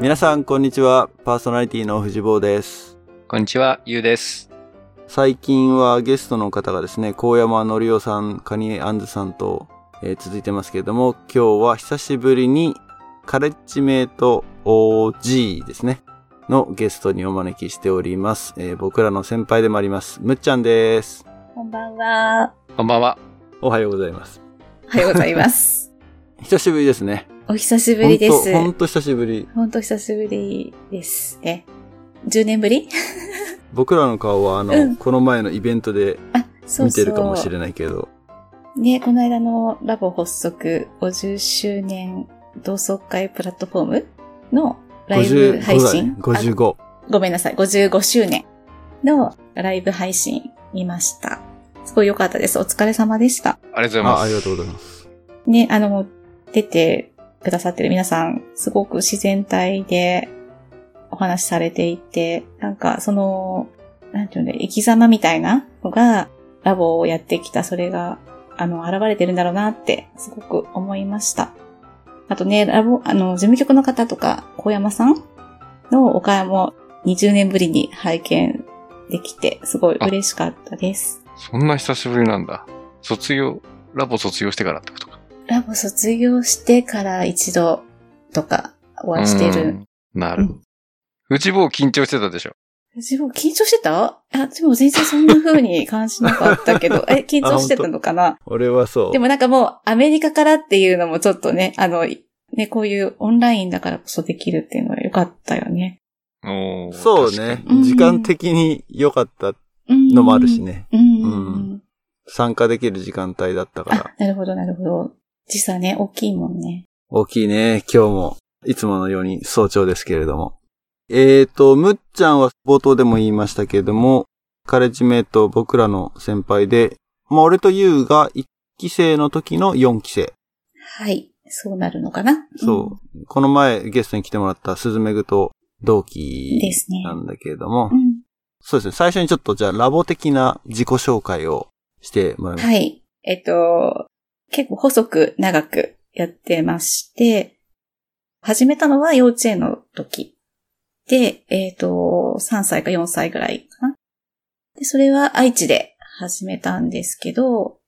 皆さん、こんにちは。パーソナリティの藤坊です。こんにちは、ゆうです。最近はゲストの方がですね、高山のりおさん、カニアンズさんと、えー続いてますけれども、今日は久しぶりにカレッジメイト OG ですね、のゲストにお招きしております。えー僕らの先輩でもあります、むっちゃんです。こんばんは。こんばんは。おはようございます。おはようございます。久しぶりですね。お久しぶりです。ほんとほんと久しぶり。ほんと久しぶりです。え、10年ぶり？僕らの顔は、あの、うんこの前のイベントであ、そうそう。見てるかもしれないけど、ね、この間のラボ発足50周年同窓会プラットフォームのライブ配信？55だね。55。あごめんなさい。55周年のライブ配信見ました。すごい良かったです。お疲れ様でした。ありがとうございあ、ます。ありがとうございます。ね、あの、出てくださってる皆さん、すごく自然体でお話しされていて、なんかその、なんていうんだ、生き様みたいなのが、ラボをやってきた、それが、あの、現れてるんだろうなって、すごく思いました。あとね、ラボ、あの、事務局の方とか、小山さんのお会も20年ぶりに拝見できて、すごい嬉しかったです。そんな久しぶりなんだ。卒業、ラボ卒業してからってこと？ラボ卒業してから一度とかお会いしてるうんなるほど。内坊緊張してたでしょ？自分緊張してた？あ、でも全然そんな風に感じなかったけど、え、緊張してたのかな？俺はそう。でもなんかもうアメリカからっていうのもちょっとね、あの、ね、こういうオンラインだからこそできるっていうのは良かったよね。おーそうね時間的に良かったうんのもあるし。ね。うん。参加できる時間帯だったからあ。、なるほど、なるほど。時差ね、大きいもんね。大きいね。今日も、いつものように早朝ですけれども。えーと、むっちゃんは冒頭でも言いましたけれども、カレッジメイト僕らの先輩で、まあ俺とユウが1期生の時の4期生。はい。そうなるのかなそう。この前ゲストに来てもらったスズメグと同期ですねなんだけれども、うん。そうですね。最初にちょっとじゃあラボ的な自己紹介をしてもらいます。はい。えっと、結構細く長くやってまして、始めたのは幼稚園の時。で、えっと、3歳か4歳ぐらいかな。で、それは愛知で始めたんですけど、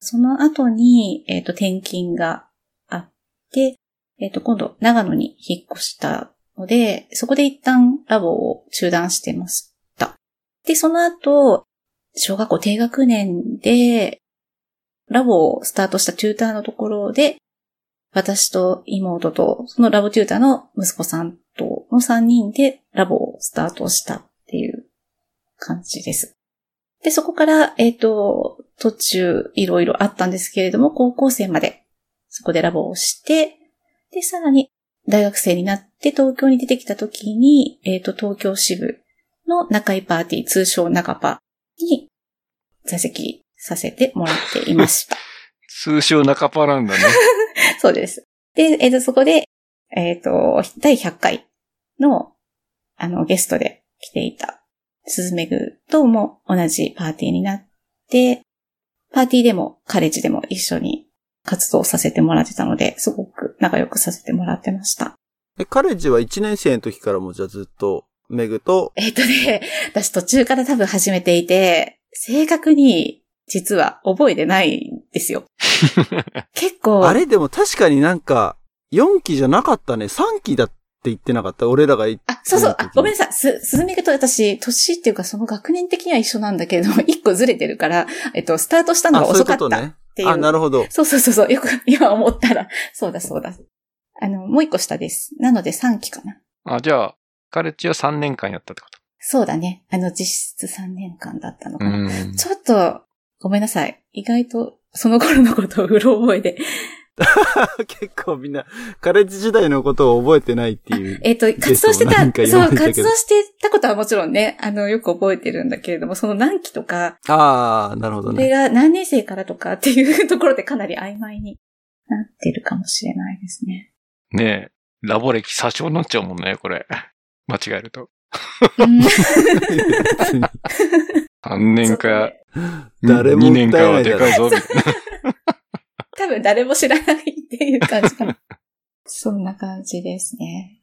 その後に、えっと、転勤があって、えっと、今度長野に引っ越したので、そこで一旦ラボを中断してました。で、その後、小学校低学年で、ラボをスタートしたチューターのところで、私と妹と、そのラボチューターの息子さんとの3人でラボをスタートしたっていう感じです。で、そこから、えっ、と、途中いろいろあったんですけれども、高校生までそこでラボをして、で、さらに大学生になって東京に出てきた時に、えっ、と、東京支部の中井パーティー、通称中パに在籍させてもらっていました。通称中パなんだね。そうです。で、えっ、と、そこで、えっ、と、第100回の、あの、ゲストで来ていた、スズメグとも同じパーティーになって、パーティーでもカレッジでも一緒に活動させてもらってたので、すごく仲良くさせてもらってました。え、カレッジは1年生の時からもじゃあずっと、メグと、えっ、とね、私途中から多分始めていて、正確に実は覚えてないんですよ。結構、あれでも確かになんか、4期じゃなかったね。3期だって言ってなかった？俺らが言っあ、そうそう、あごめんなさい。す、すずめぐと私、年っていうかその学年的には一緒なんだけれども、一個ずれてるから、えっと、スタートしたのあ、が遅かったっことね。ていう。あ、なるほど。そうそうそうそう、よく、今思ったら、そうだそうだ。あの、もう一個下です。なので3期かな。あ、じゃあ、カレッジは3年間やったってこそうだね。あの、実質3年間だったのと。かな。ん。ちょっと、ごめんなさい。意外と、その頃のことをうろ覚えで。結構みんな、カレッジ時代のことを覚えてないっていう。えっ、と、活動してた、そう、活動してたことはもちろんね、あの、よく覚えてるんだけれども、その何期とか、ああ、なるほどそれね。が何年生からとかっていうところでかなり曖昧になってるかもしれないですね。ねえ、ラボ歴詐称になっちゃうもんね、これ。間違えると。3年か、誰も2年かはでかいぞ、みたいな。多分誰も知らないっていう感じかな。そんな感じですね。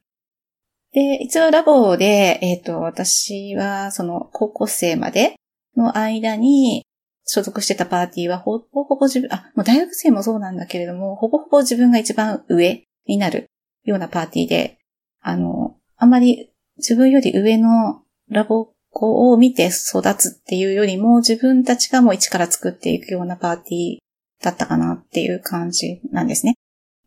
で、一応ラボで、えっ、と、私は、その、高校生までの間に、所属してたパーティーは、ほぼほぼ自分、あ、もう大学生もそうなんだけれども、ほぼほぼ自分が一番上になるようなパーティーで、あの、あんまり自分より上のラボ子を見て育つっていうよりも、自分たちがもう一から作っていくようなパーティーだったかなっていう感じなんですね。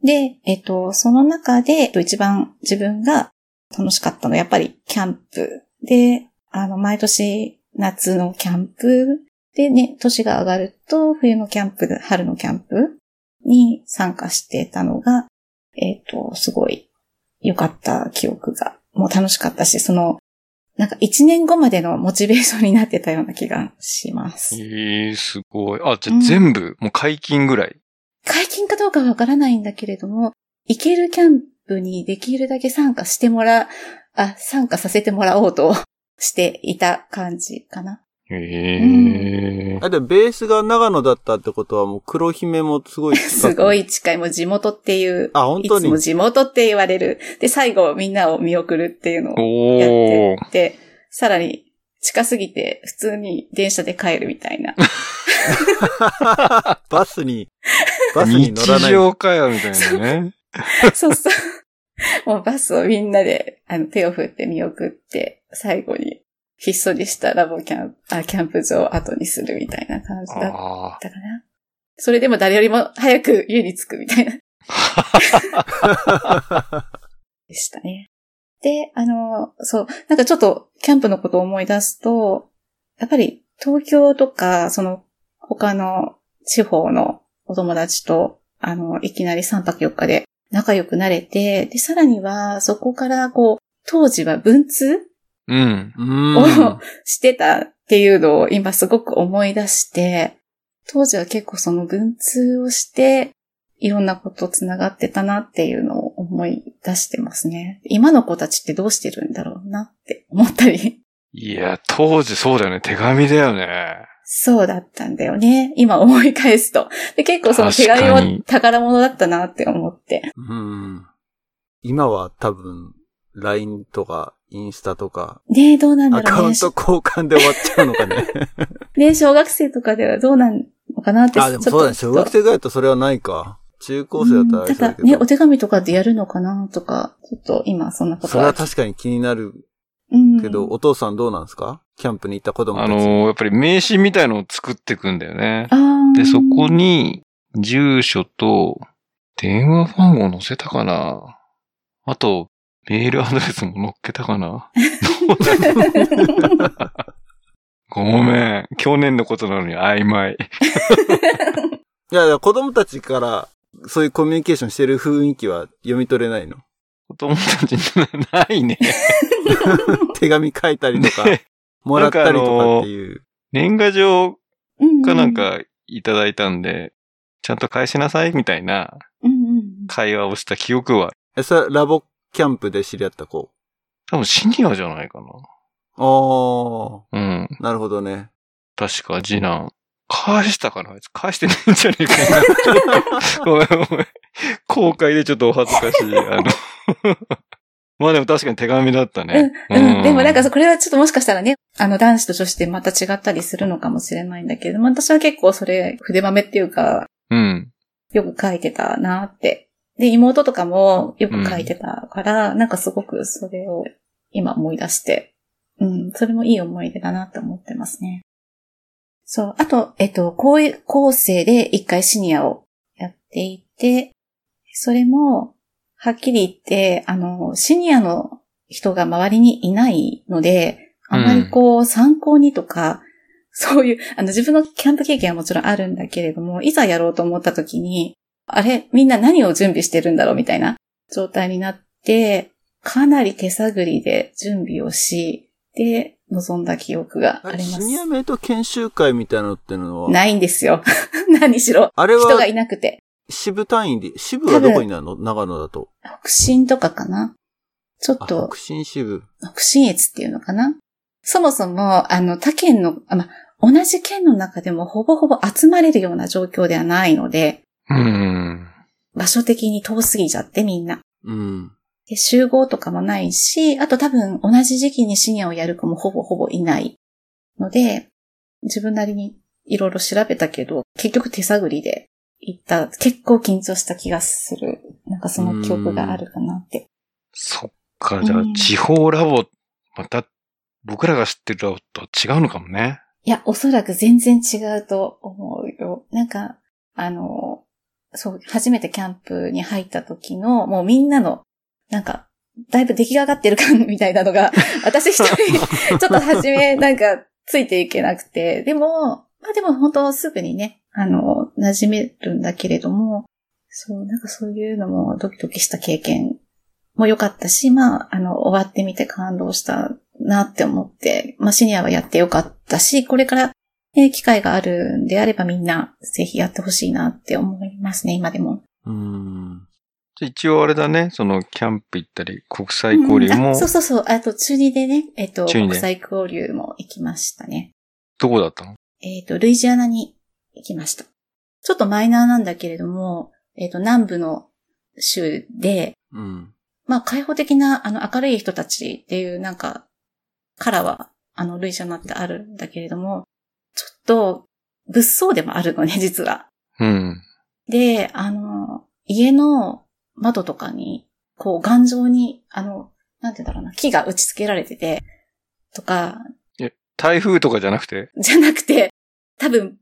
で、えっと、その中で、一番自分が楽しかったのはやっぱりキャンプで、あの、毎年夏のキャンプでね、年が上がると冬のキャンプ、春のキャンプに参加してたのが、えっ、と、すごい良かった記憶が、もう楽しかったし、その、なんか一年後までのモチベーションになってたような気がします。ええすごい。あ、じゃあ全部、もう解禁ぐらい？解禁かどうかはわからないんだけれども、行けるキャンプにできるだけ参加してもら、あ、参加させてもらおうとしていた感じかな。ええあ、で、ベースが長野だったってことはもう黒姫もすごい近く すごい近い、もう地元っていう、あ、本い当に？つも地元って言われる。で、最後みんなを見送るっていうのをおやっー。てて、さらに近すぎて普通に電車で帰るみたいな。バスに、バスに乗らない。日常かよ、みたいなね。そうそう。もうバスをみんなであの手を振って見送って、最後にひっそりしたラボキャンプ、あ、キャンプ場を後にするみたいな感じだっあたかな。それでも誰よりも早く家に着くみたいな。でしたね。で、あの、そう、なんかちょっとキャンプのことを思い出すと、やっぱり東京とか、その他の地方のお友達と、あの、いきなり3泊4日で仲良くなれて、で、さらにはそこからこう、当時は文通うん。うん。をしてたっていうのを今すごく思い出して、当時は結構その文通をして、いろんなことつながってたなっていうのを思い出してますね。今の子たちってどうしてるんだろうなって思ったり。いや、当時そうだよね。手紙だよね。そうだったんだよね。今思い返すと。で結構その手紙確かにも宝物だったなって思って。うん。今は多分、LINE とか、インスタとか、ねえ、どうなんだアカろうね。ウント交換で終わっちゃうのかね。ね小学生とかではどうなんのかなって。あ、でもそうだね。ちょっと小学生ぐらいだとそれはないか。中高生だったらだだけど。ね、お手紙とかでやるのかなとか、ちょっと今そんなことそれは確かに気になるうんけど、お父さんどうなんですか？キャンプに行った子供たち。あのー、やっぱり名刺みたいのを作っていくんだよね。あーで、そこに、住所と、電話番号載せたかなあと、メールアドレスも載っけたかな？ごめん。去年のことなのに曖昧。いやいや、子供たちから、そういうコミュニケーションしてる雰囲気は読み取れないの？子供たちないね。手紙書いたりとか、でもらったりとかっていう。年賀状うんかなん、かいただいたんで、ちゃんと返しなさいみたいな会話をした記憶は、え、それラボキャンプで知り合った子。多分シニアじゃないかな。あー、うん。なるほどね。確か次男。返したかなあいつ返してないんじゃねえかな。ごめんごめん。後悔でちょっとお恥ずかしい。あの まあでも確かに手紙だったね。うんうん、でもなんかこれはちょっともしかしたらね、あの男子と女子でまた違ったりするのかもしれないんだけれども、私は結構それ筆豆っていうか、うん。よく書いてたなって。で、妹とかもよく書いてたから、なんかすごくそれを今思い出して、うん、それもいい思い出だなって思ってますね。そう。あと、えっと、高校生で一回シニアをやっていて、それも、はっきり言って、あの、シニアの人が周りにいないので、あまりこう、参考にとか、そういう、あの、自分のキャンプ経験はもちろんあるんだけれども、いざやろうと思った時に、あれ、みんな何を準備してるんだろう？みたいな状態になって、かなり手探りで準備をし、で、臨んだ記憶があります。シニアメイト研修会みたいなのってのは、ないんですよ。何しろ。あれ人がはいなくて。支部単位で、支部はどこになるの？長野だと。北進とかかな？ちょっあ、と北、進支部。北信越っていうのかな？そもそも、あの、他県の、あま、同じ県の中でもほぼほぼ集まれるような状況ではないので、うん。場所的に遠すぎちゃってみんな。うん。で集合とかもないし、あと多分同じ時期にシニアをやる子もほぼほぼいないので、自分なりにいろいろ調べたけど、結局手探りで行った、結構緊張した気がする。なんかその記憶があるかなって。そっか、じゃあうん地方ラボ、また僕らが知ってるラボと違うのかもね。いや、おそらく全然違うと思うよ。なんか、あの、そう、初めてキャンプに入った時の、もうみんなの、なんか、だいぶ出来上がってる感 みたいなのが、私一人、ちょっと初め、なんか、ついていけなくて、でも、まあでも本当すぐにね、あの、馴染めるんだけれども、そう、なんかそういうのもドキドキした経験も良かったし、まあ、あの、終わってみて感動したなって思って、まあ、シニアはやってよかったし、これから、ね、機会があるんであればみんなぜひやってほしいなって思いますね、今でも。うん。じゃあ一応あれだね、そのキャンプ行ったり、国際交流もうんあ、そうそうそう。あと、中二でね、えっ、と、中二で国際交流も行きましたね。どこだったの？えっ、と、ルイジアナに行きました。ちょっとマイナーなんだけれども、えっ、と、南部の州で、うん。まあ、開放的な、あの、明るい人たちっていう、なんか、カラーは、あの、ルイジアナってあるんだけれども、ちょっと、物騒でもあるのね、実は。うん。で、あの、家の窓とかに、こう、頑丈に、あの、なんて言うんだろうな、木が打ち付けられてて、とか、台風とかじゃなくて？じゃなくて、多分、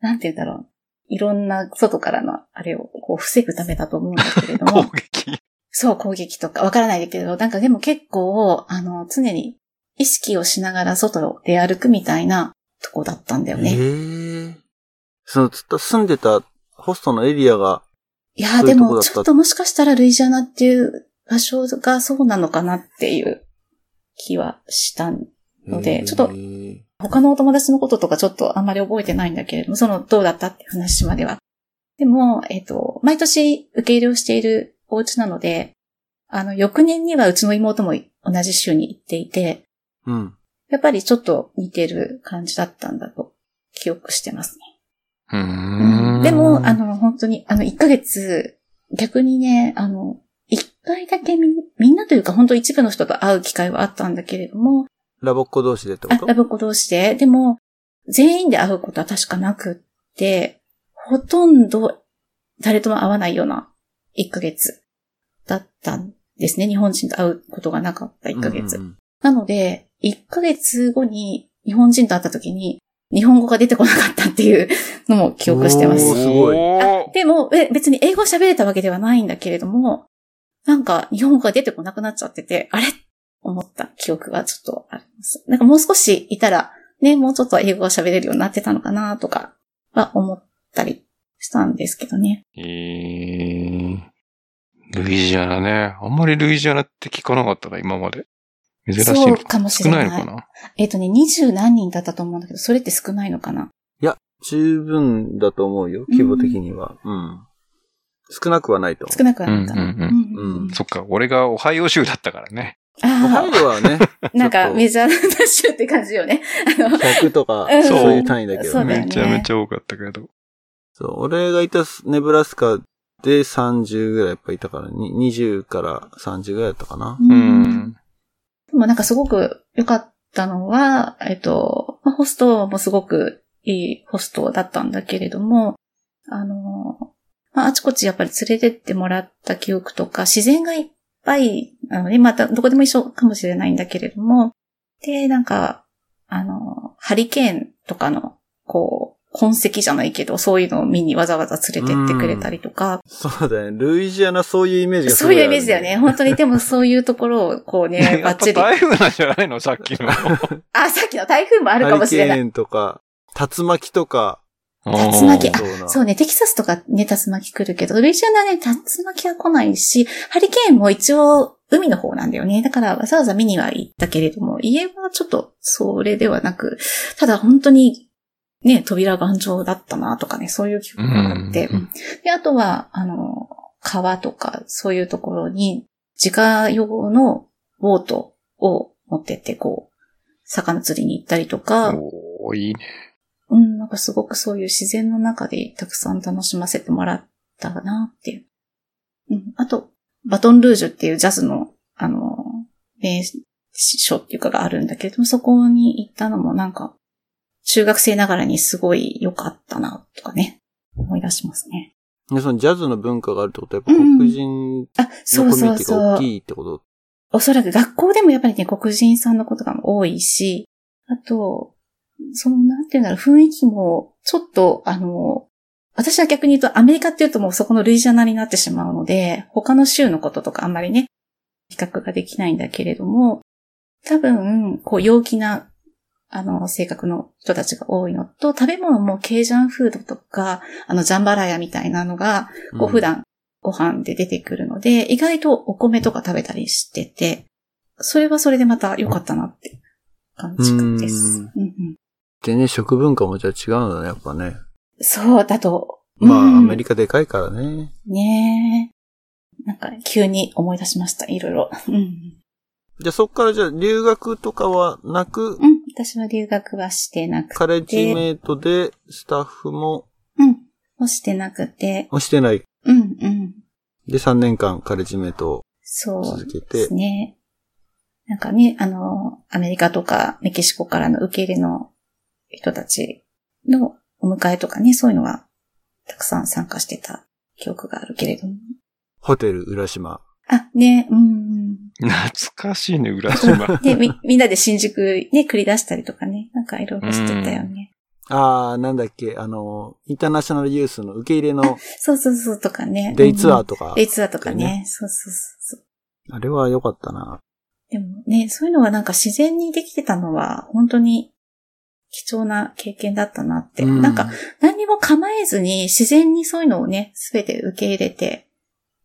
なんて言うんだろう。いろんな外からのあれをこう防ぐためだと思うんだけれど攻も、撃。そう攻撃とかわからないけど、なんかでも結構、あの、常に意識をしながら外で歩くみたいなとこだったんだよね。へえ。その、住んでたホストのエリアが、いやでも、ちょっともしかしたらルイジアナっていう場所がそうなのかなっていう気はしたのでちょっと他のお友達のこととかちょっとあんまり覚えてないんだけれども、そのどうだったっていう話までは。でも、えっ、と、毎年受け入れをしているお家なので、あの、翌年にはうちの妹も同じ州に行っていて、うん。やっぱりちょっと似てる感じだったんだと記憶してますね。うーん。でも、あの、本当に、あの、1ヶ月、逆にね、あの、1回だけみみんなというか本当一部の人と会う機会はあったんだけれども、ラボっ子同士でってこ、と？あラブ子同士で。でも、全員で会うことは確かなくって、ほとんど誰とも会わないような1ヶ月だったんですね。日本人と会うことがなかった1ヶ月。うんうんなので、1ヶ月後に日本人と会った時に、日本語が出てこなかったっていう のも記憶してます。すごいでも、え別に英語喋れたわけではないんだけれども、なんか日本語が出てこなくなっちゃってて、あれ？思った記憶がちょっとあります。なんかもう少しいたら、ね、もうちょっと英語が喋れるようになってたのかなとかは思ったりしたんですけどね。えー、ルイジアナね。あんまりルイジアナって聞かなかったな、今まで。珍しいのそうかもし少れないないのかな？えっ、とね、二十何人だったと思うんだけど、それって少ないのかな？いや、十分だと思うよ、規模的には。うん。少なくはないと思少なくはないかな。うんうんうんうんそっか、俺がオハイオ州だったからね。う。オハあイオはね、あ、なんかメジャーな州って感じよね。あの、100とか、うんそういう単位だけどね。ねめちゃめちゃ多かったけど。そう、俺がいたネブラスカで30ぐらいやっぱいたから、に20から30ぐらいだったかな。う。ん。でもなんかすごく良かったのは、えっと、まあホストもすごくいいホストだったんだけれども、あの、まあ、あちこちやっぱり連れてってもらった記憶とか、自然がいっぱいなので、またどこでも一緒かもしれないんだけれども、で、なんか、あの、ハリケーンとかの、こう、痕跡じゃないけど、そういうのを見にわざわざ連れてってくれたりとか、そうだね。ルイジアナそういうイメージがすそういうイごいあるメージだよね。本当に、でもそういうところを、こうね、バッチリ。台風なんじゃないの？さっきの。あ、さっきの台風もあるかもしれない。ーンとか、竜巻とか、竜巻あそうな。そうね、テキサスとかね、竜巻来るけど、ルイジアナね、竜巻は来ないし、ハリケーンも一応海の方なんだよね。だからわざわざ見には行ったけれども、家はちょっとそれではなく、ただ本当にね、扉頑丈だったなとかね、そういう記憶があって、うんで、あとは、あの、川とかそういうところに、自家用のボートを持ってって、こう、魚釣りに行ったりとか、おーいいね。うん、なんかすごくそういう自然の中でたくさん楽しませてもらったなっていう。うん、あと、バトンルージュっていうジャズの、あの、名所っていうかがあるんだけれども、そこに行ったのもなんか、中学生ながらにすごい良かったな、とかね、思い出しますね。で、そのジャズの文化があるってことは、やっぱ黒人あ、のそうコミュニティ。が大きいってこと？おそらく学校でもやっぱりね、黒人さんのことが多いし、あと、その、なんていうんだろう、雰囲気も、ちょっと、あの、私は逆に言うと、アメリカっていうともうそこの類ジャナになってしまうので、他の州のこととかあんまりね、比較ができないんだけれども、多分、こう、陽気な、あの、性格の人たちが多いのと、食べ物もケージャンフードとか、あの、ジャンバラヤみたいなのが、こう普段ご飯で出てくるので、意外とお米とか食べたりしてて、それはそれでまた良かったなって感じです。うんうんうんでね、食文化もじゃあ違うんだね、やっぱね。そうだと。まあ、うんアメリカでかいからね。ねえ。なんか急に思い出しました、いろいろ。うん。じゃあそっからじゃあ留学とかはなく、うん。私は留学はしてなくカレッジメイトでスタッフも、うん。もしてなくて、もしてない。うんうん。で、3年間カレッジメイトをそう続けでてす、ね。なんかね、あの、アメリカとかメキシコからの受け入れの人たちのお迎えとかね、そういうのはたくさん参加してた記憶があるけれども。ホテル浦島。あ、ね、うんうん。懐かしいね、浦島。で、み、みんなで新宿ね、繰り出したりとかね、なんかいろいろしてたよね。あー、なんだっけ、あの、インターナショナルユースの受け入れのそうそうそうとかね。デイツアーととか。デイツアーとかね。ねそうそうそうそう。あれは良かったな。でもね、そういうのはなんか自然にできてたのは、本当に貴重な経験だったなって。うんなんか、何にも構えずに自然にそういうのをね、すべて受け入れて、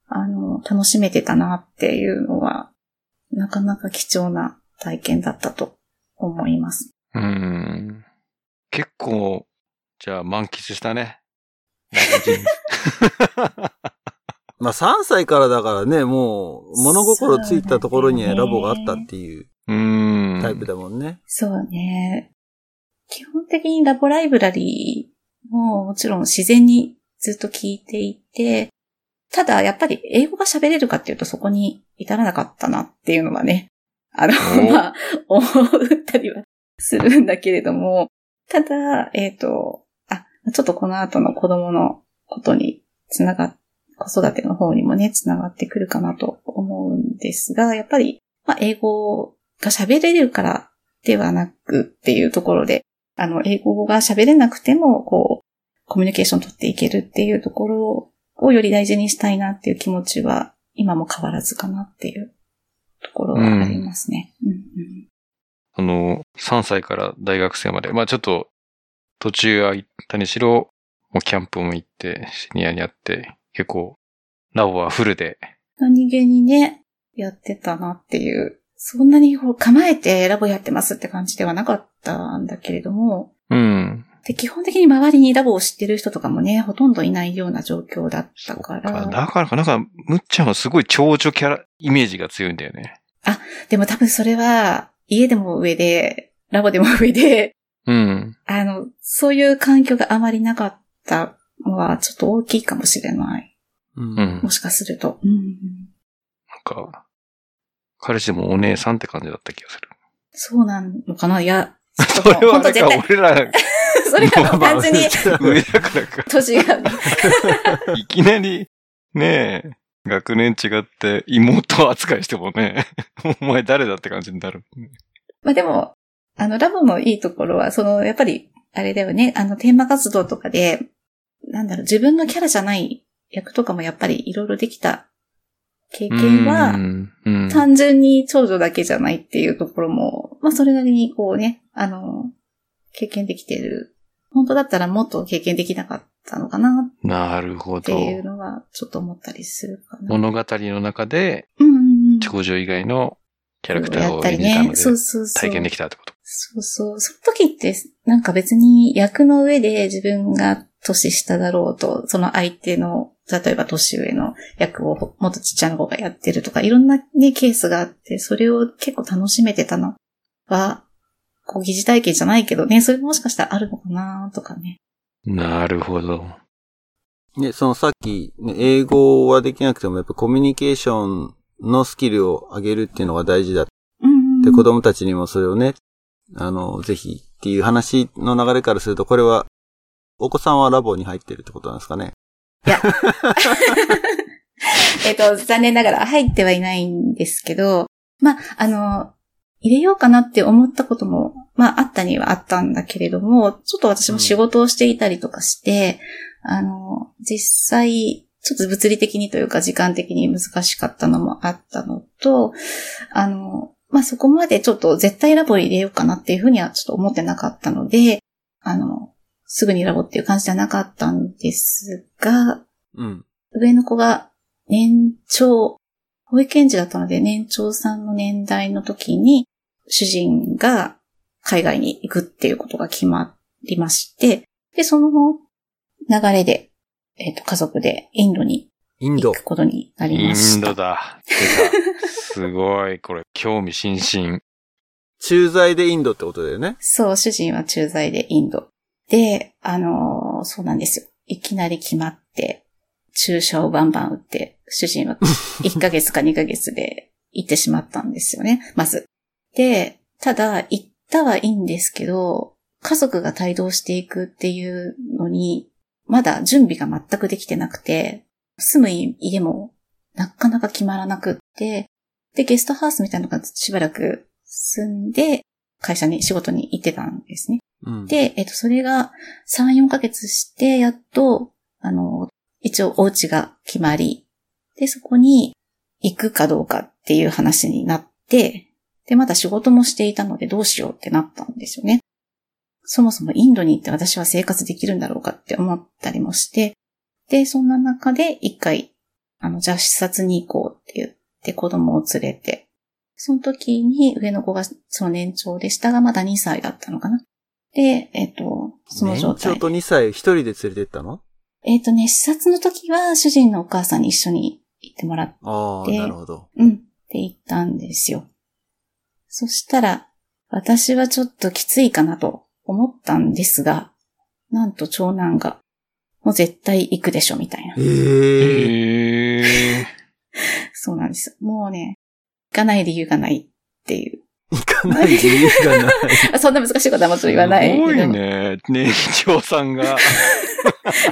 あの、楽しめてたなっていうのは、なかなか貴重な体験だったと思います。うーん。結構、じゃあ満喫したね。ラブ人まあ3歳からだからね、もう物心ついたところにはラボがあったっていう。タイプだもんね。そうね。基本的にラボライブラリーももちろん自然にずっと聞いていて、ただやっぱり英語が喋れるかっていうとそこに至らなかったなっていうのはね、あの、お まあ、思ったりはするんだけれども、ただ、えっ、と、あ、ちょっとこの後の子供のことにつながっ、子育ての方にもね、つながってくるかなと思うんですが、やっぱり、まあ、英語が喋れるからではなくっていうところで、あの、英語が喋れなくても、こう、コミュニケーション取っていけるっていうところをより大事にしたいなっていう気持ちは、今も変わらずかなっていうところはありますね。うんうんあの、3歳から大学生まで。まあちょっと、途中は行ったにしろ、もうキャンプも行って、シニアにやって、結構、ラボはフルで。何気にね、やってたなっていう、そんなにこう構えてラボやってますって感じではなかったんだけれども、うん。で、基本的に周りにラボを知ってる人とかもね、ほとんどいないような状況だったから。だからか、なんか、むっちゃんはすごい長女キャラ、イメージが強いんだよね。でも多分それは、家でも上で、ラボでも上で、うん。あの、そういう環境があまりなかったのはちょっと大きいかもしれない。うんうんもしかすると。うんうん、なんか、彼氏でもお姉さんって感じだった気がする。そうなのかな？いや、それはなんか俺ら それは単純に上だからか。年が、いきなり、ねえ、学年違って妹扱いしてもね、お前誰だって感じになる。まあでも、あの、ラボのいいところは、その、やっぱり、あれだよね、あの、テーマ活動とかで、なんだろう、自分のキャラじゃない役とかもやっぱりいろいろできた経験は。単純に長女だけじゃないっていうところも、まあそれなりにこうね、あの、経験できてる。本当だったらもっと経験できなかったのかななるほど。っていうのはちょっと思ったりするかな。物語の中で、うんうんうん。長女以外のキャラクターを。演じたので、そうそうそう。体験できたってこと？そうそう。その時って、なんか別に役の上で自分が年下だろうと、その相手の、例えば年上の役をもっとちっちゃな子がやってるとか、いろんなね、ケースがあって、それを結構楽しめてたのは、こう疑似体験じゃないけどね、それもしかしたらあるのかなとかね。なるほど。ね、そのさっき、ね、英語はできなくてもやっぱコミュニケーションのスキルを上げるっていうのが大事だっうん。て子供たちにもそれをね、あの、ぜひっていう話の流れからすると、これは、お子さんはラボに入ってるってことなんですかね？いや。えっと、残念ながら入ってはいないんですけど、まあ、あの、入れようかなって思ったことも、まあ、あったにはあったんだけれども、ちょっと私も仕事をしていたりとかして、あの、実際、ちょっと物理的にというか時間的に難しかったのもあったのと、あの、まあ、そこまでちょっと絶対ラボに入れようかなっていうふうにはちょっと思ってなかったので、あの、すぐにラボっていう感じじゃなかったんですが、うん。上の子が年長、保育園児だったので年長さんの年代の時に、主人が海外に行くっていうことが決まりまして、で、その流れで、えっ、と、家族でインドにインド。行くことになりイました。ンドだ。すごい、これ、興味津々。駐在でインドってことだよね。そう、主人は駐在でインド。で、あのーそうなんですよ。いきなり決まって、注射をバンバン打って、主人は 1ヶ月か2ヶ月で行ってしまったんですよね、まず。で、ただ、行ったはいいんですけど、家族が帯同していくっていうのに、まだ準備が全くできてなくて、住む家もなかなか決まらなくって、で、ゲストハウスみたいなのがしばらく住んで、会社に仕事に行ってたんですね。うん。で、えっと、それが3、4ヶ月して、やっと、あの、一応お家が決まり、で、そこに行くかどうかっていう話になって、で、まだ仕事もしていたのでどうしようってなったんですよね。そもそもインドに行って私は生活できるんだろうかって思ったりもして、で、そんな中で一回、あの、じゃあ視察に行こうって言って子供を連れて、その時に上の子がその年長で下がまだ2歳だったのかな。で、えっ、と、その状態年長。と2歳一人で連れてったの？えっ、とね、視察の時は主人のお母さんに一緒に行ってもらっああ、でなるほど。うん。って言ったんですよ。そしたら、私はちょっときついかなと思ったんですが、なんと長男が、もう絶対行くでしょ、みたいなえ。えへえ。そうなんです。もうね、行かない理由がないっていう。行かない理由がない。あ そんな難しいことはもちろん言わない。すごいね。年長さんが。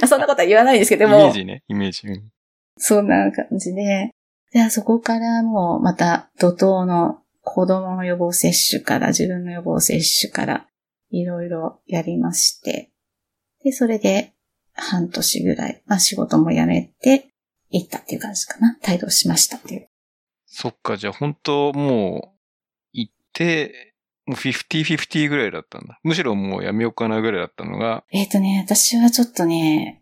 あ そんなことは言わないですけどイも。メージね、イメージ。うんそんな感じで。で、そこからもうまた怒涛の子供の予防接種から自分の予防接種からいろいろやりまして。で、それで半年ぐらい、まあ仕事も辞めて行ったっていう感じかな。帯同しましたっていう。そっか、じゃあ本当もう、行って、もう50-50ぐらいだったんだ。むしろもうやめようかなぐらいだったのが、えっ、とね、私はちょっとね、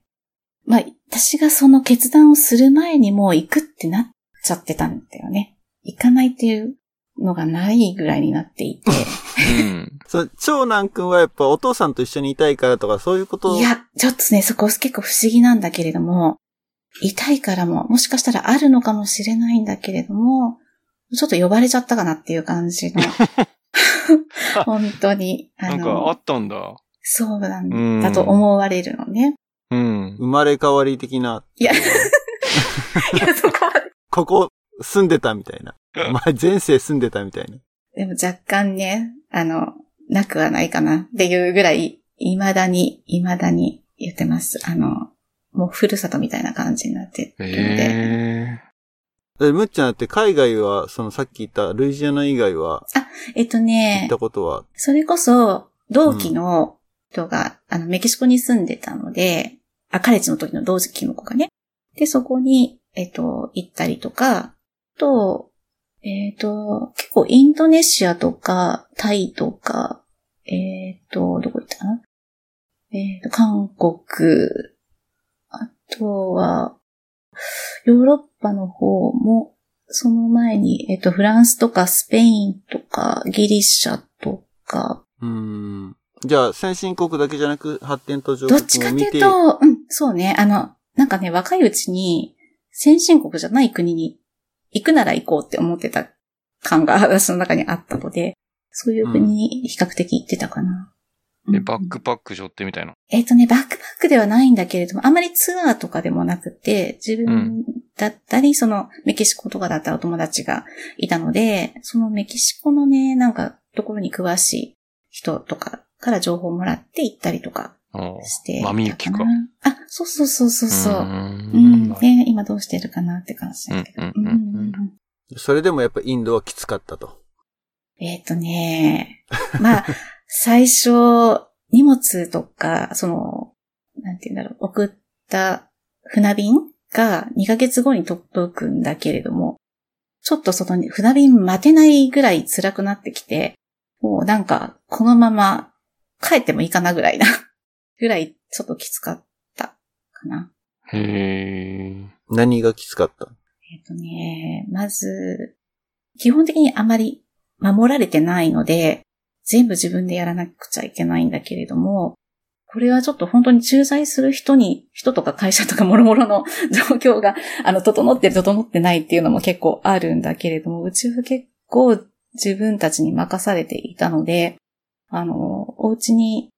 まあ、私がその決断をする前にもう行くってなっちゃってたんだよね。行かないっていうのがないぐらいになっていて。うん。そう、長男くんはやっぱお父さんと一緒にいたいからとかそういうこと？いや、ちょっとね、そこ結構不思議なんだけれども、痛いからも、もしかしたらあるのかもしれないんだけれども、ちょっと呼ばれちゃったかなっていう感じの。本当に。あなんかあったんだ。そうなんうんだと思われるのね。うん。生まれ変わり的な、いや、いや、そこまで。ここ住んでたみたいな。前前世住んでたみたいな。でも若干ね、あの、なくはないかなっていうぐらい、未だに、未だに言ってます。あの、もうふるさとみたいな感じになってるので。へでむっちゃんだって海外は、そのさっき言ったルイジアナ以外はえっと行ねっ、たことは、それこそ、同期の人が、あの、メキシコに住んでたので、あ、カレッジの時の同期の子がね。で、そこに、えっと、行ったりとか、と、えっと、結構インドネシアとか、タイとか、えっと、どこ行ったかな？えっと、韓国、あとは、ヨーロッパの方も、その前に、えっと、フランスとかスペインとか、ギリシャとか、うーん。じゃあ、先進国だけじゃなく、発展途上どっちか国も見て、っていうと、うん、そうね。あの、なんかね、若いうちに、先進国じゃない国に行くなら行こうって思ってた感が私の中にあったので、そういう国に比較的行ってたかな。え、バックパック背負ってみたいな。えっ、とね、バックパックではないんだけれども、あまりツアーとかでもなくて、自分だったり、そのメキシコとかだったらお友達がいたので、そのメキシコのね、なんかところに詳しい人とかから情報をもらって行ったりとかしてたマミユキか。あ、そうそうそうそうそう。ううんん。ね、今どうしてるかなって感じだけど。うんうんうんうんそれでもやっぱインドはきつかったと。えっ、とね、まあ、最初、荷物とか、その、なんて言うんだろう、送った船便が2ヶ月後に届くんだけれども、ちょっとその船便待てないぐらい辛くなってきて、もうなんか、このまま帰ってもいいかなぐらいな、ぐらいちょっときつかったかな。へえ。何がきつかった？えっ、とね、まず、基本的にあまり守られてないので、全部自分でやらなくちゃいけないんだけれども、これはちょっと本当に駐在する人に、人とか会社とか諸々の 状況が、あの、整ってる、整ってないっていうのも結構あるんだけれども、うちは結構自分たちに任されていたので、あの、お家に、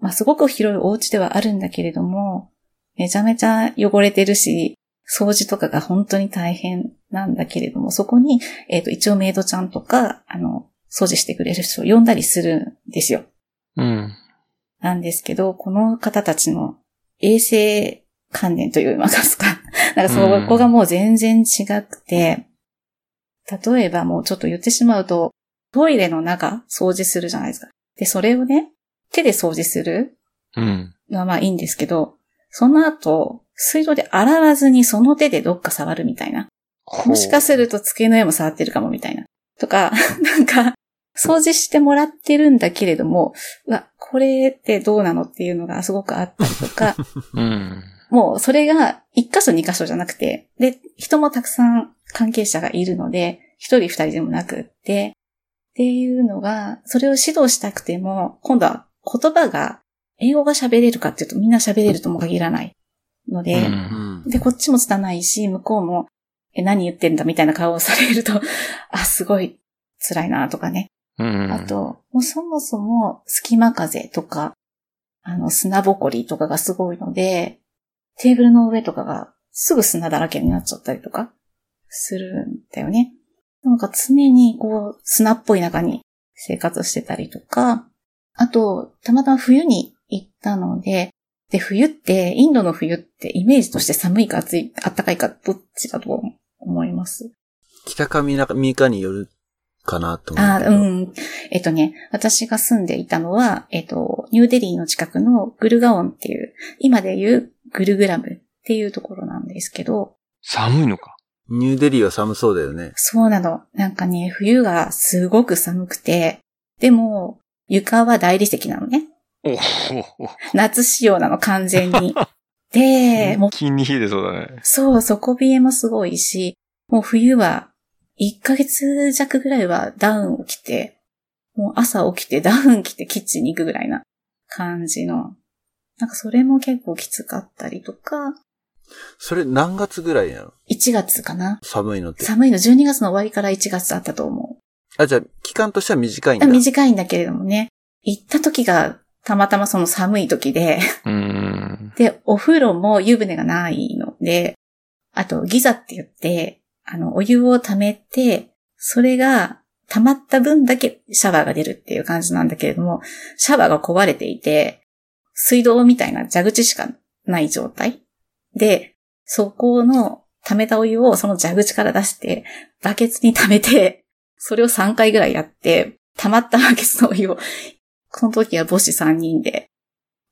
まあ、すごく広いお家ではあるんだけれども、めちゃめちゃ汚れてるし、掃除とかが本当に大変なんだけれども、そこに、えっ、と、一応メイドちゃんとか、あの、掃除してくれる人を呼んだりするんですよ。うん。なんですけど、この方たちの衛生観念といいますか、なんかそこがもう全然違くて、例えばもうちょっと言ってしまうと、トイレの中掃除するじゃないですか。で、それをね、手で掃除するうん。のはまあいいんですけど、その後、水道で洗わずにその手でどっか触るみたいな。もしかすると机の上も触ってるかもみたいな。とか、なんか、掃除してもらってるんだけれども、うわ、これってどうなのっていうのがすごくあったりとか、うん。もうそれが一箇所二箇所じゃなくて、で、人もたくさん関係者がいるので、一人二人でもなくって、っていうのが、それを指導したくても、今度は言葉が、英語が喋れるかっていうとみんな喋れるとも限らないので、うんうん。で、こっちも拙いし、向こうも、え、何言ってんだみたいな顔をされると、あ、すごい辛いなとかね。うん。あと、もうそもそも隙間風とか、あの、砂ぼこりとかがすごいので、テーブルの上とかがすぐ砂だらけになっちゃったりとかするんだよね。なんか常にこう、砂っぽい中に生活してたりとか、あと、たまたま冬に行ったので、で、冬って、インドの冬ってイメージとして寒いか暑い、暖かいかどっちだと思います？北か南かによるかなと思うあけど。うん。えっとね、私が住んでいたのは、えっと、ニューデリーの近くのグルガオンっていう、今でいうグルグラムっていうところなんですけど、寒いのか？ニューデリーは寒そうだよね。そうなの。なんかね、冬がすごく寒くて、でも、床は大理石なのね。夏仕様なの、完全に。で、もう、気に冷えてそうだね。そう、底冷えもすごいし、もう冬は、1ヶ月弱ぐらいはダウンを着て、もう朝起きてダウン着てキッチンに行くぐらいな感じの。なんかそれも結構きつかったりとか、それ何月ぐらいなの1月かな寒いのって。寒いの12月の終わりから1月あったと思あ、じゃあ、期間としては短いんう。だ。短いんだけれどもね、行った時がたまたまその寒い時で、うん。で、お風呂も湯船がないので、あとギザって言って、あの、お湯を溜めて、それが溜まった分だけシャワーが出るっていう感じなんだけれども、シャワーが壊れていて、水道みたいな蛇口しかない状態で、そこの溜めたお湯をその蛇口から出して、バケツに溜めて、それを3回ぐらいやって、溜まったバケツのお湯を、この時は母子3人で、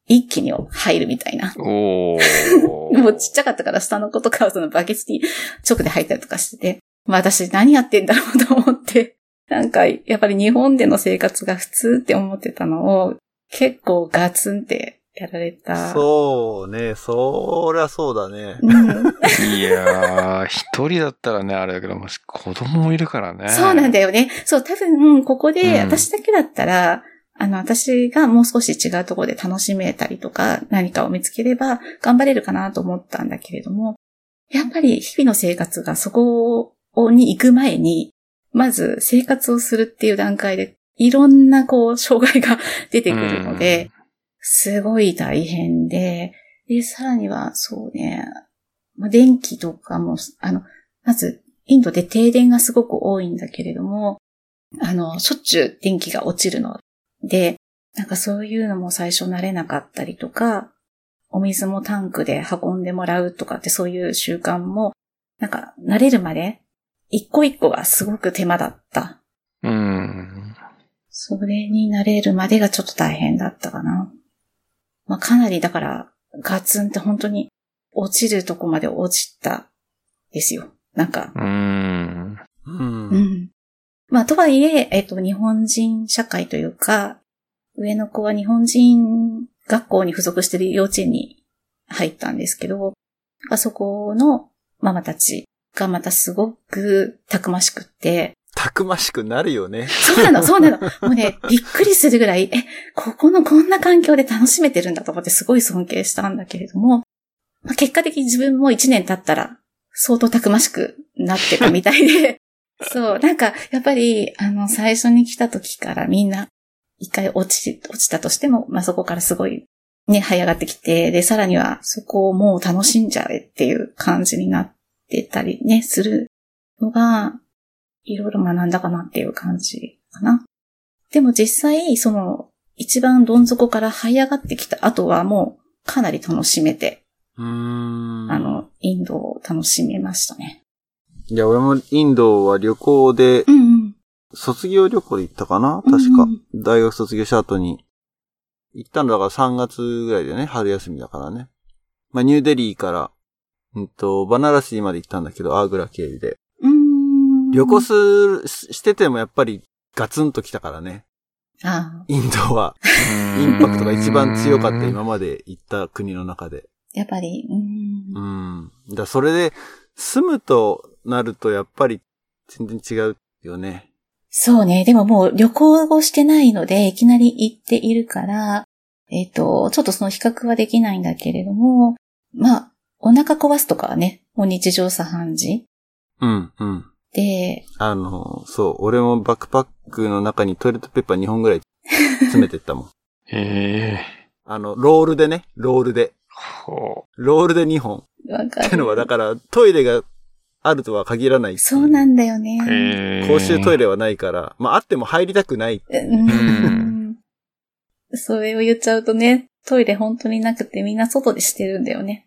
一気に入るみたいな。おー。もうちっちゃかったから下の子とかはそのバケツに直で入ったりとかしてて、まあ私何やってんだろうと思って、なんかやっぱり日本での生活が普通って思ってたのを結構ガツンってやられた。そうね、そりゃそうだね。うん。いやー、一人だったらね、あれだけど、もし子供もいるからね。そうなんだよね。そう、多分、ここでうん私だけだったら、あの、私がもう少し違うところで楽しめたりとか、何かを見つければ頑張れるかなと思ったんだけれども、やっぱり日々の生活がそこに行く前に、まず生活をするっていう段階で、いろんなこう、障害が 出てくるので、すごい大変で、で、さらには、そうね、まあ、電気とかも、あの、まず、インドで停電がすごく多いんだけれども、あの、しょっちゅう電気が落ちるので、なんかそういうのも最初慣れなかったりとか、お水もタンクで運んでもらうとかってそういう習慣も、なんか慣れるまで、一個一個がすごく手間だった。うん。それに慣れるまでがちょっと大変だったかな。まあかなりだから、ガツンって本当に落ちるとこまで落ちたですよ。なんか、うん。うん。うん。まあ、とはいえ、えっと、日本人社会というか、上の子は日本人学校に付属している幼稚園に入ったんですけど、あそこのママたちがまたすごくたくましくって、たくましくなるよね。そうなの、そうなの。もうね、びっくりするぐらい、え、ここのこんな環境で楽しめてるんだと思ってすごい尊敬したんだけれども、まあ、結果的に自分も一年経ったら相当たくましくなってたみたいで、そう、なんか、やっぱり、あの、最初に来た時からみんな、一回落ち、落ちたとしても、まあ、そこからすごい、ね、這い上がってきて、で、さらには、そこをもう楽しんじゃえっていう感じになってたりね、するのが、いろいろ学んだかなっていう感じかな。でも実際、その、一番どん底から這い上がってきた後はもう、かなり楽しめて。あ、の、インドを楽しめましたね。いや、俺もインドは旅行で、うんうん。卒業旅行で行ったかな？確か。うん大学卒業した後に。行ったのだから3月ぐらいでね、春休みだからね。まあ、ニューデリーから、うんと、バナラシーまで行ったんだけど、アーグラ経由で。うーん。旅行する、ししててもやっぱりガツンと来たからね。ああ、インドは、インパクトが一番強かった今まで行った国の中で。やっぱり、うーん。うん。だからそれで、住むとなるとやっぱり全然違うよね。そうね。でももう旅行をしてないので、いきなり行っているから、えっ、と、ちょっとその比較はできないんだけれども、まあ、お腹壊すとかはね、もう日常茶飯事うん、うん。で、あの、そう、俺もバックパックの中にトイレットペーパー2本ぐらい詰めてったもん。へえ。あの、ロールでね、ロールで。ほロールで2本。わかってのは、る。だから、トイレがあるとは限らないいそうなんだよね。公衆トイレ。レはないから、まあ、あっても入りたくない。うん。それを言っちゃうとね、トイレ本当になくてみんな外でしてるんだよね。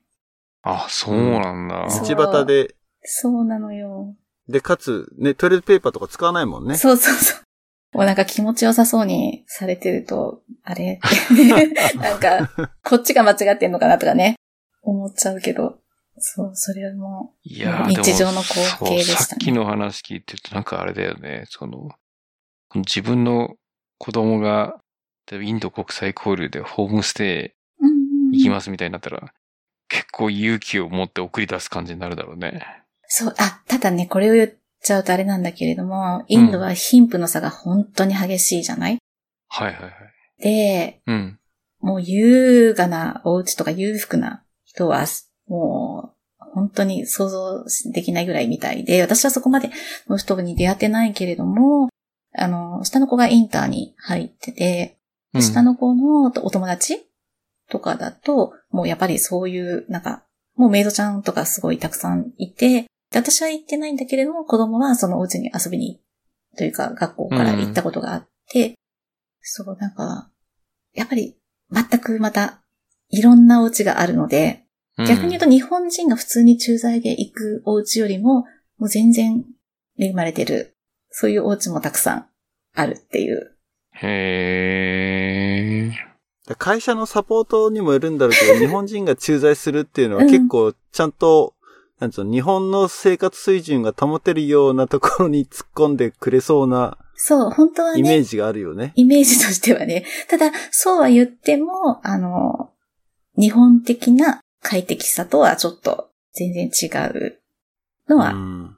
あ、そうなんだ。そう道端で、そうなのよ。で、かつ、ね、トイレットペーパーとか使わないもんね。そうそうそう。もうなんか気持ちよさそうにされてると、あれって なんか、こっちが間違ってんのかなとかね、思っちゃうけど、そう、それも、いや日常の光景でしたねさっきの話聞いてるとなんかあれだよね。その、自分の子供が、例えばインド国際交流でホームステうんイ行きますみたいになったら、結構勇気を持って送り出す感じになるだろうね。そう、あ、ただね、これを言っちゃうとあれなんだけれども、インドは貧富の差が本当に激しいじゃない、はいはいはい。で、うん。もう優雅なお家とか裕福な人は、もう、本当に想像できないぐらいみたいで、私はそこまでの人に出会ってないけれども、あの、下の子がインターに入ってて、うん。下の子のお友達とかだと、もうやっぱりそういう、なんか、もうメイドちゃんとかすごいたくさんいて、で私は行ってないんだけれども、子供はそのお家に遊びに、というか学校から行ったことがあって、そう、なんか、やっぱり全くまた、いろんなお家があるので、逆に言うと日本人が普通に駐在で行くお家よりも、もう全然恵まれてる、そういうお家もたくさんあるっていう。へえ。会社のサポートにもよるんだろうけど、日本人が駐在するっていうのは結構ちゃんと、なんつうの、日本の生活水準が保てるようなところに突っ込んでくれそうなそう、本当はね、イメージがあるよね。イメージとしてはね。ただ、そうは言っても、あの、日本的な快適さとはちょっと全然違うのうは、ん。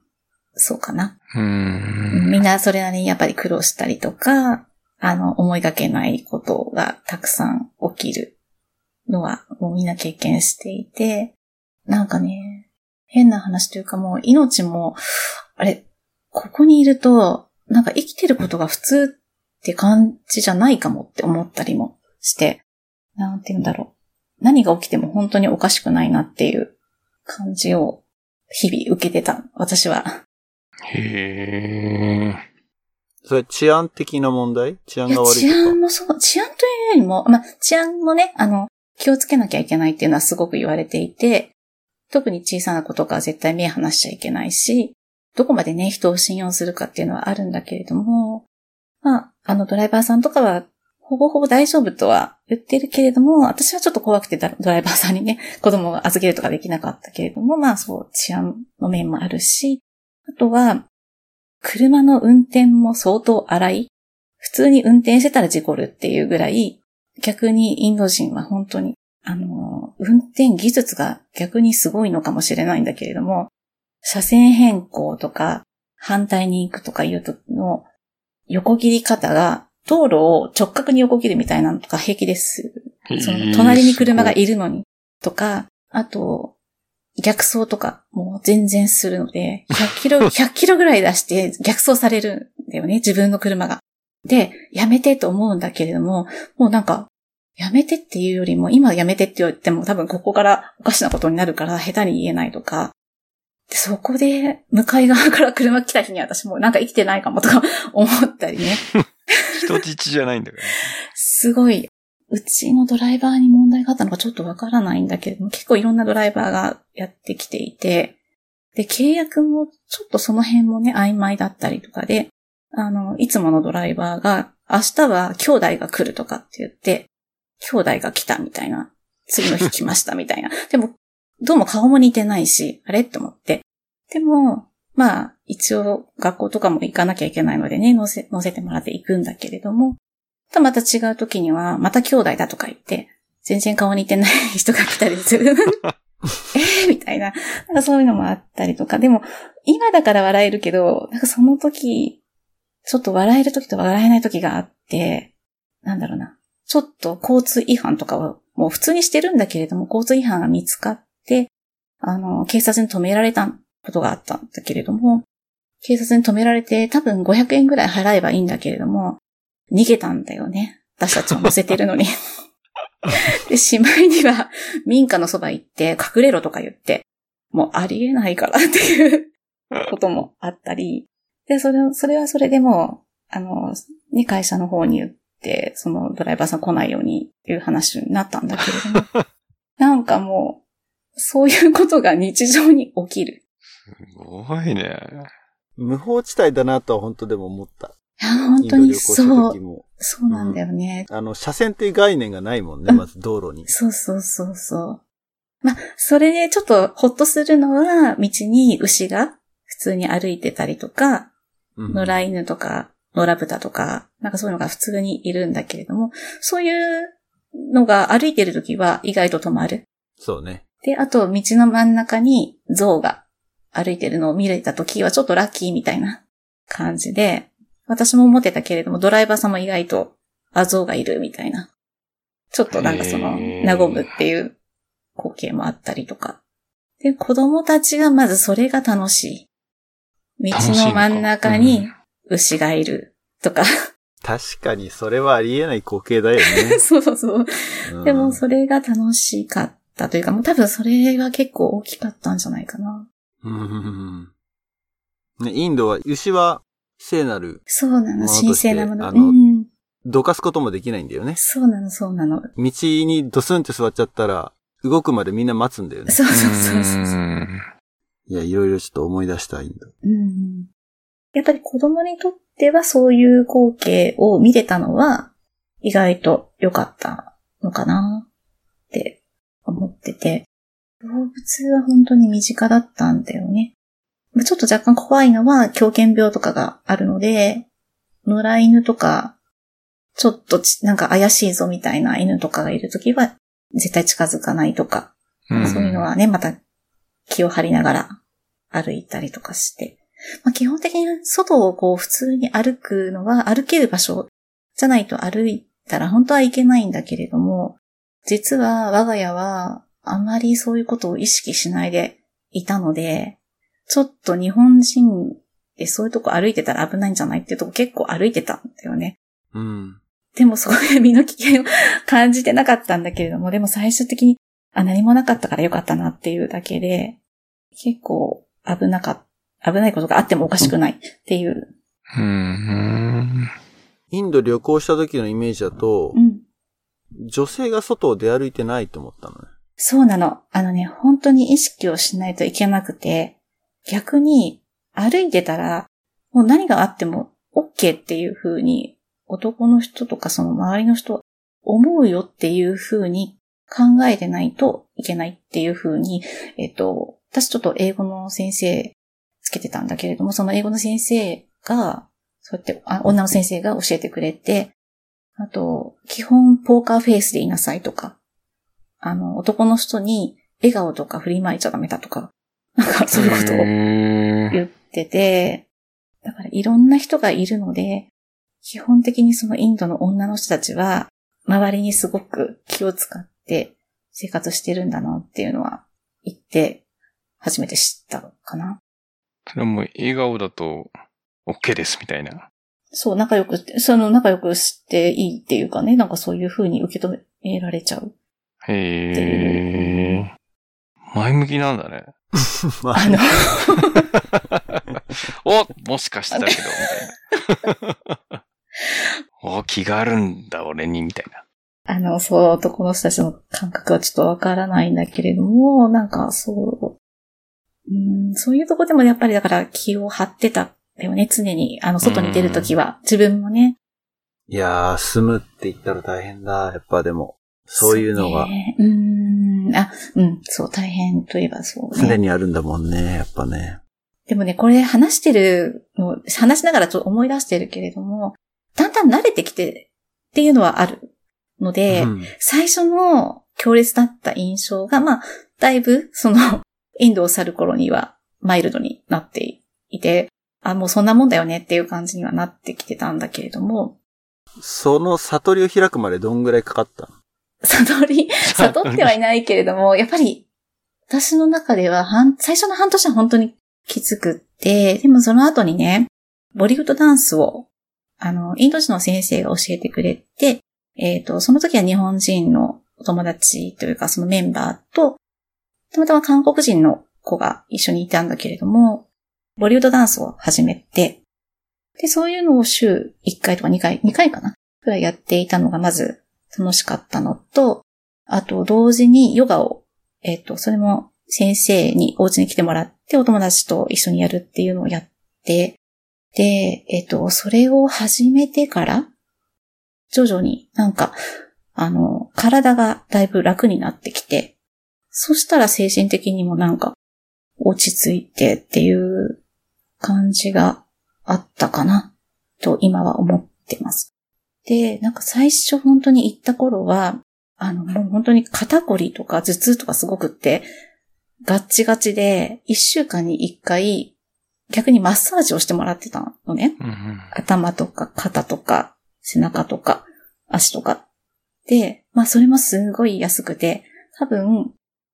そうかな。みんなそれなりにやっぱり苦労したりとか、あの、思いがけないことがたくさん起きるのは、もうみんな経験していて、なんかね、変な話というかもう命も、あれ、ここにいると、なんか生きてることが普通って感じじゃないかもって思ったりもして、なんて言うんだろう。何が起きても本当におかしくないなっていう感じを日々受けてた、私は。へえ。それ治安的な問題？治安が悪いとか？治安もそう、治安というよりも、まあ、治安もね、あの、気をつけなきゃいけないっていうのはすごく言われていて、特に小さな子とかは絶対目離しちゃいけないし、どこまでね、人を信用するかっていうのはあるんだけれども、まあ、あのドライバーさんとかは、ほぼほぼ大丈夫とは言ってるけれども、私はちょっと怖くてドライバーさんにね、子供を預けるとかできなかったけれども、まあそう、治安の面もあるし、あとは、車の運転も相当荒い。普通に運転してたら事故るっていうぐらい、逆にインド人は本当に、あの、運転技術が逆にすごいのかもしれないんだけれども、車線変更とか、反対に行くとかいうとの横切り方が、道路を直角に横切るみたいなのとか平気です。その隣に車がいるのにとか、あと、逆走とかもう全然するので、100キロ、100キロぐらい出して逆走されるんだよね、自分の車が。で、やめてと思うんだけれども、もうなんか、やめてっていうよりも、今やめてって言っても多分ここからおかしなことになるから下手に言えないとか、でそこで向かい側から車来た日に私もうなんか生きてないかもとか思ったりね。人質じゃないんだから。すごい、うちのドライバーに問題があったのかちょっとわからないんだけれども、結構いろんなドライバーがやってきていて、で、契約もちょっとその辺もね、曖昧だったりとかで、あの、いつものドライバーが、明日は兄弟が来るとかって言って、兄弟が来たみたいな、次の日来ましたみたいな。でも、どうも顔も似てないし、あれ？って思って。でも、まあ、一応学校とかも行かなきゃいけないのでね、乗せ、乗せてもらって行くんだけれども、とまた違う時には、また兄弟だとか言って、全然顔似てない人が来たりする。えー、みたいな。なんかそういうのもあったりとか。でも、今だから笑えるけど、なんかその時、ちょっと笑える時と笑えない時があって、なんだろうな。ちょっと交通違反とかをもう普通にしてるんだけれども、交通違反が見つかって、あの、警察に止められたことがあったんだけれども、警察に止められて多分500円ぐらい払えばいいんだけれども、逃げたんだよね。私たちを乗せてるのに。で、しまいには民家のそば行って隠れろとか言って、もうありえないからっていうこともあったり、で、それ、それはそれでもう、あの、ね、会社の方に言って、そのドライバーさん来ないようにっていう話になったんだけれども、なんかもう、そういうことが日常に起きる。すごいね。無法地帯だなとは本当でも思った。いや、本当にそう。そうなんだよね。あの、車線っていう概念がないもんね、うんまず道路に。そうそうそうそう。まあ、それでちょっとほっとするのは、道に牛が普通に歩いてたりとか、うん野良犬とか、野良豚とか、なんかそういうのが普通にいるんだけれども、そういうのが歩いてる時は意外と止まる。そうね。で、あと道の真ん中に象が歩いてるのを見れた時はちょっとラッキーみたいな感じで、私も思ってたけれども、ドライバーさんも意外と、あ、象がいるみたいな。ちょっとなんかその、和むっていう光景もあったりとか。で、子供たちがまずそれが楽しい。道の真ん中に牛がいるとか。確かにそれはありえない光景だよね。そうそうそう。うんでもそれが楽しかったというか、もう多分それは結構大きかったんじゃないかな。うんね、インドは牛は聖なる、そうなの、神聖なもの。あのうん。どかすこともできないんだよね。そうなの、そうなの。道にドスンって座っちゃったら、動くまでみんな待つんだよね。そうそうそうそう。んいや、いろいろちょっと思い出したインド。うんやっぱり子供にとってはそういう光景を見れたのは意外と良かったのかなって思ってて、動物は本当に身近だったんだよね。まあちょっと若干怖いのは狂犬病とかがあるので、野良犬とか、ちょっとちなんか怪しいぞみたいな犬とかがいるときは絶対近づかないとか、うんそういうのはね、また気を張りながら歩いたりとかして。まあ、基本的に外をこう普通に歩くのは歩ける場所じゃないと歩いたら本当はいけないんだけれども、実は我が家はあまりそういうことを意識しないでいたので、ちょっと日本人でそういうとこ歩いてたら危ないんじゃないっていうとこ結構歩いてたんだよね。うん。でもそこで身の危険を感じてなかったんだけれども、でも最終的に、あ、何もなかったからよかったなっていうだけで、結構危なかった、危ないことがあってもおかしくないっていう。うん。インド旅行した時のイメージだとう、ん。女性が外を出歩いてないと思ったのね。そうなの。あのね、本当に意識をしないといけなくて、逆に歩いてたら、もう何があっても OK っていう風に男の人とかその周りの人思うよっていう風に考えてないといけないっていう風に、えっと、私ちょっと英語の先生つけてたんだけれども、その英語の先生が、そうやって、あ女の先生が教えてくれて、あと、基本ポーカーフェイスでいなさいとか、あの、男の人に笑顔とか振りまいちゃダメだとか、なんかそういうことをを言ってて、だからいろんな人がいるので、基本的にそのインドの女の人たちは、周りにすごく気を使って生活してるんだなっていうのは言って、初めて知ったのかな。それはもう笑顔だと OK ですみたいな。そう、仲良く、その仲良くしていいっていうかね、なんかそういう風に受け止められちゃう。へえ。前向きなんだね。まあの、おもしかしたけど、みたいな。お気があるんだ、俺に、みたいな。あの、そう、男の人たちの感覚はちょっとわからないんだけれども、なんかそう、うん、そういうとこでもやっぱりだから気を張ってたよね、常に。あの、外に出るときは、自分もね。いやー、住むって言ったら大変だ。やっぱでも、そういうのが。そうねうん、あ、うん、そう、大変といえばそうね。常にあるんだもんね、やっぱね。でもね、これ話してるの、話しながらちょっと思い出してるけれども、だんだん慣れてきてっていうのはあるので、うん。最初の強烈だった印象が、まあ、だいぶ、その、インドを去る頃には、マイルドになっていて、あ、もうそんなもんだよねっていう感じにはなってきてたんだけれども、その悟りを開くまでどんぐらいかかったの？悟り、悟ってはいないけれども、やっぱり、私の中では、半最初の半年は本当にきつくって、でもその後にね、ボリウッドダンスを、あの、インド人の先生が教えてくれて、えっ、と、その時は日本人のお友達というか、そのメンバーと、たまたま韓国人の子が一緒にいたんだけれども、ボリウッドダンスを始めて、で、そういうのを週1回とか2回、2回かなくらいやっていたのがまず楽しかったのと、あと同時にヨガを、えっ、と、それも先生にお家に来てもらってお友達と一緒にやるっていうのをやって、で、えっ、と、それを始めてから、徐々になんか、あの、体がだいぶ楽になってきて、そしたら精神的にもなんか落ち着いてっていう感じがあったかな、と今は思ってます。で、なんか最初本当に行った頃は、あの、もう本当に肩こりとか頭痛とかすごくって、ガッチガチで、一週間に一回、逆にマッサージをしてもらってたのね。うんうん頭とか肩とか背中とか足とか。で、まあそれもすごい安くて、多分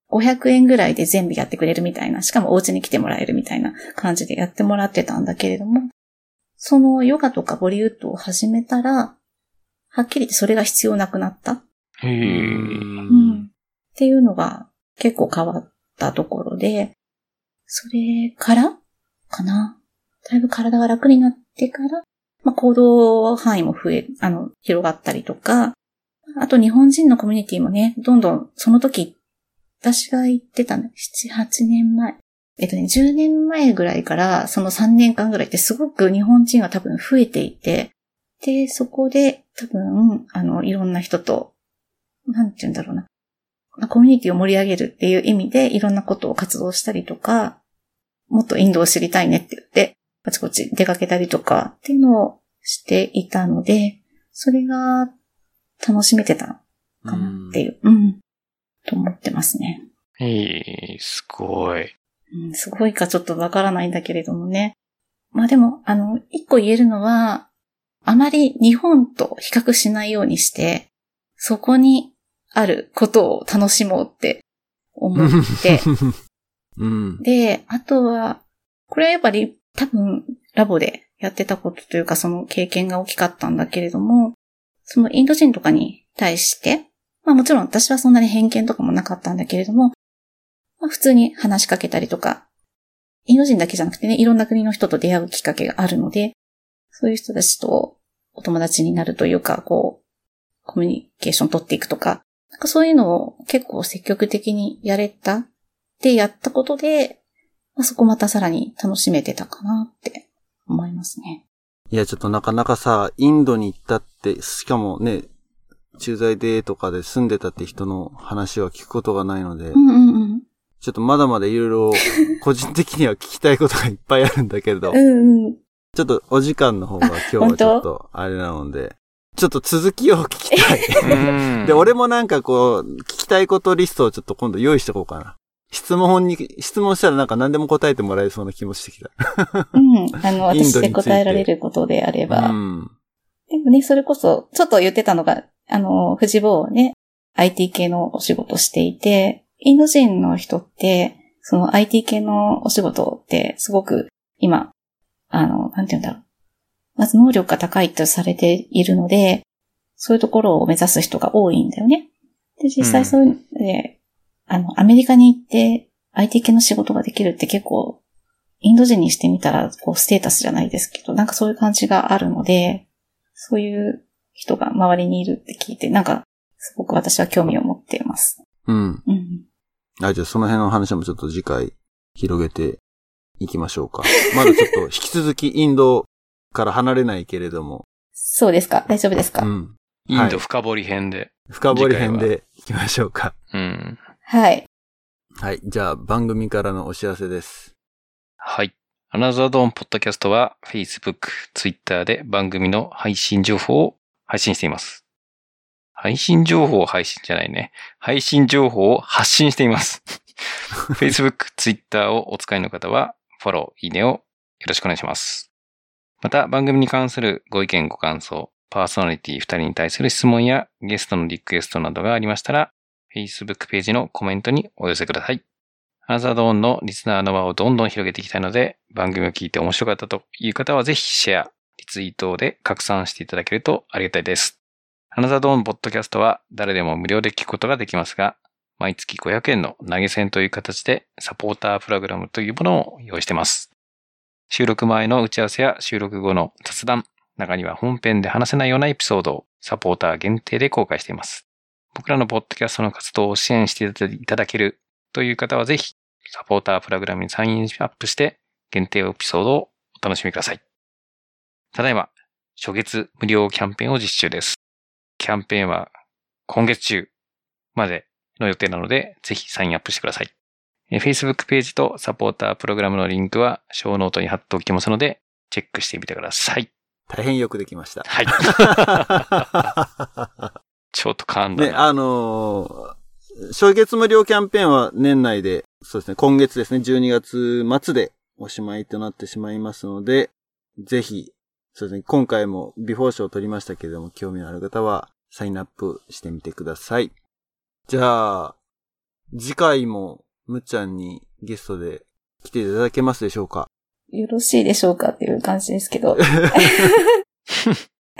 500円ぐらいで全部やってくれるみたいな、しかもお家に来てもらえるみたいな感じでやってもらってたんだけれども、そのヨガとかボリウッドを始めたら、はっきり言ってそれが必要なくなった。へえ。うんっていうのが結構変わったところで、それからかな？だいぶ体が楽になってから、まあ、行動範囲も増え、あの、広がったりとか、あと日本人のコミュニティもね、どんどんその時、私が言ってたの、7、8年前。えっとね、10年前ぐらいから、その3年間ぐらいってすごく日本人が多分増えていて、で、そこで多分、あの、いろんな人と、なんて言うんだろうな。まあコミュニティを盛り上げるっていう意味でいろんなことを活動したりとか、もっとインドを知りたいねって言って、あちこち出かけたりとかっていうのをしていたので、それが楽しめてたのかなっていう、うん、と思ってますね。へえ、すごい。うん、すごいかちょっとわからないんだけれどもね。まあでも、あの、一個言えるのは、あまり日本と比較しないようにして、そこにあることを楽しもうって思って、うん。で、あとは、これはやっぱり多分ラボでやってたことというかその経験が大きかったんだけれども、そのインド人とかに対して、まあもちろん私はそんなに偏見とかもなかったんだけれども、まあ普通に話しかけたりとか、インド人だけじゃなくてね、いろんな国の人と出会うきっかけがあるので、そういう人たちとお友達になるというか、こう、コミュニケーション取っていくとか、なんかそういうのを結構積極的にやれたでやったことで、まあ、そこまたさらに楽しめてたかなって思いますね。いや、ちょっとなかなかさ、インドに行ったって、しかもね、駐在でとかで住んでたって人の話は聞くことがないので、うんうんうん。ちょっとまだまだいろいろ、個人的には聞きたいことがいっぱいあるんだけれど、うんうん。ちょっとお時間の方が今日はちょっとあれなので、ちょっと続きを聞きたい。うんで、俺もなんかこう、聞きたいことリストをちょっと今度用意しておこうかな。質問に、質問したらなんか何でも答えてもらえそうな気もしてきた。うん。あの、インドについて私で答えられることであれば。うん。でもね、それこそ、ちょっと言ってたのが、あの、藤坊ね、IT 系のお仕事していて、インド人の人って、その IT 系のお仕事ってすごく今、あの、なんて言うんだろう。まず能力が高いとされているので、そういうところを目指す人が多いんだよね。で、実際そういうので、あの、アメリカに行って IT 系の仕事ができるって結構、インド人にしてみたら、こう、ステータスじゃないですけど、なんかそういう感じがあるので、そういう人が周りにいるって聞いて、なんか、すごく私は興味を持っています。うん。うん。あ、じゃあその辺の話もちょっと次回広げていきましょうか。まだちょっと引き続きインドから離れないけれども、そうですか？大丈夫ですか、うん。インド深掘り編で。深掘り編でいきましょうか。うん。はい。はい。じゃあ番組からのお知らせです。はい。アナザードーンポッドキャストは Facebook、Twitter で番組の配信情報を配信しています。配信情報を配信じゃないね。配信情報を発信しています。Facebook、Twitter をお使いの方はフォロー、いいねをよろしくお願いします。また番組に関するご意見ご感想、パーソナリティ2人に対する質問やゲストのリクエストなどがありましたら、Facebook ページのコメントにお寄せください。アナザードーンのリスナーの輪をどんどん広げていきたいので、番組を聞いて面白かったという方はぜひシェア、リツイートで拡散していただけるとありがたいです。アナザードーンポッドキャストは誰でも無料で聞くことができますが、毎月500円の投げ銭という形でサポータープログラムというものを用意しています。収録前の打ち合わせや収録後の雑談、中には本編で話せないようなエピソードをサポーター限定で公開しています。僕らのポッドキャストの活動を支援していただけるという方はぜひ、サポータープログラムにサインアップして、限定エピソードをお楽しみください。ただいま、初月無料キャンペーンを実施中です。キャンペーンは今月中までの予定なので、ぜひサインアップしてください。えー Facebook ページとサポータープログラムのリンクは、ショーノートに貼っておきますので、チェックしてみてください。大変よくできました。はい。ちょっと噛んだね、な。あのー初月無料キャンペーンは年内で、そうですね、今月ですね、12月末でおしまいとなってしまいますので、ぜひ、そうですね、今回もビフォー賞を取りましたけれども、興味のある方はサインアップしてみてください。じゃあ、次回もむっちゃんにゲストで来ていただけますでしょうか？よろしいでしょうかっていう感じですけど。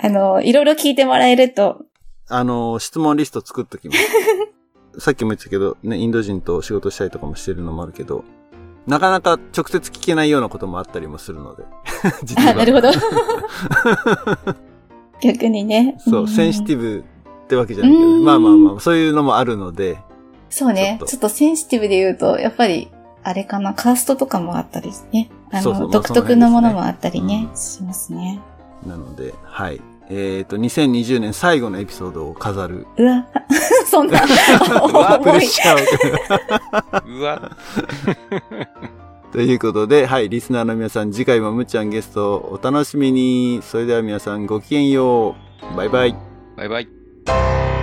あの、いろいろ聞いてもらえると、あの、質問リスト作っときます。さっきも言ってたけど、ね、インド人と仕事したりとかもしてるのもあるけど、なかなか直接聞けないようなこともあったりもするので。実は。あ、なるほど。逆にね。そう、んセンシティブってわけじゃないけど、うんまあまあまあ、そういうのもあるので、そうねちょっとちょっとセンシティブで言うと、やっぱり、あれかな、カーストとかもあったりね。あの、そうそうまあ独特なものもあったりね、辺しますね。なので、はい。えっ、と、2020年最後のエピソードを飾る。うわ、そんな、うわプレッ重い。シャーを。うわ。ということで、はい、リスナーの皆さん、次回もむっちゃんゲストをお楽しみに。それでは皆さんごきげんよう。バイバイ。バイバイ。you